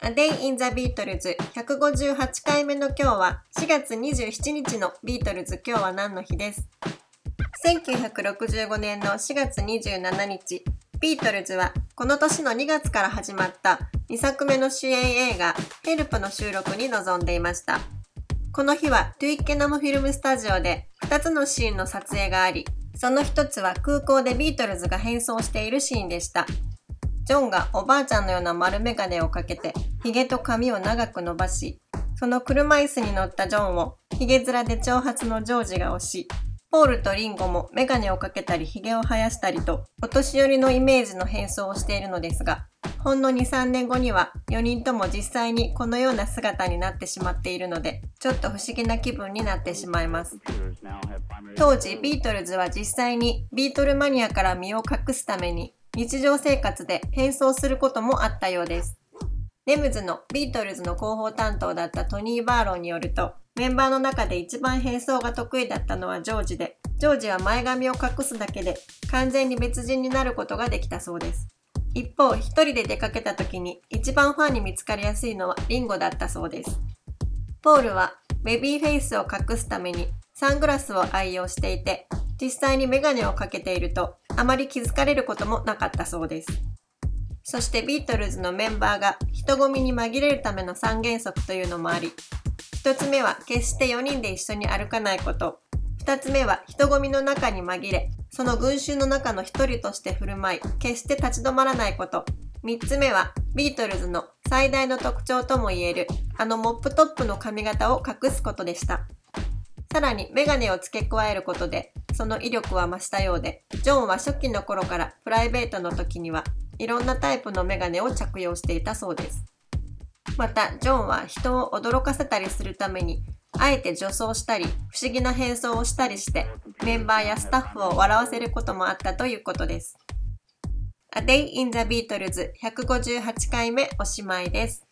A Day in the Beatles 158回目の今日は4月27日のビートルズ。今日は何の日です？1965年の4月27日。ビートルズはこの年の2月から始まった2作目の主演映画ヘルプの収録に臨んでいました。この日はトゥイッケナムフィルムスタジオで2つのシーンの撮影がありその一つは空港でビートルズが変装しているシーンでした。ジョンがおばあちゃんのような丸メガネをかけて、髭と髪を長く伸ばし、その車椅子に乗ったジョンを、髭面で長髪のジョージが押し、ポールとリンゴもメガネをかけたり髭を生やしたりと、お年寄りのイメージの変装をしているのですが、ほんの2、3年後には4人とも実際にこのような姿になってしまっているので、ちょっと不思議な気分になってしまいます。当時、ビートルズは実際にビートルマニアから身を隠すために日常生活で変装することもあったようです。NEMS のビートルズの広報担当だったトニー・バーローによると、メンバーの中で一番変装が得意だったのはジョージで、ジョージは前髪を隠すだけで完全に別人になることができたそうです。一方、一人で出かけた時に一番ファンに見つかりやすいのはリンゴだったそうです。ポールはベビーフェイスを隠すためにサングラスを愛用していて、実際にメガネをかけているとあまり気づかれることもなかったそうです。そしてビートルズのメンバーが人混みに紛れるための三原則というのもあり、一つ目は決して4人で一緒に歩かないこと。二つ目は人混みの中に紛れ、その群衆の中の一人として振る舞い、決して立ち止まらないこと。三つ目はビートルズの最大の特徴ともいえるあのモップトップの髪型を隠すことでした。さらにメガネを付け加えることでその威力は増したようで、ジョンは初期の頃からプライベートの時にはいろんなタイプのメガネを着用していたそうです。また、ジョンは人を驚かせたりするために、あえて女装したり、不思議な変装をしたりして、メンバーやスタッフを笑わせることもあったということです。A Day in the Beatles 158回目おしまいです。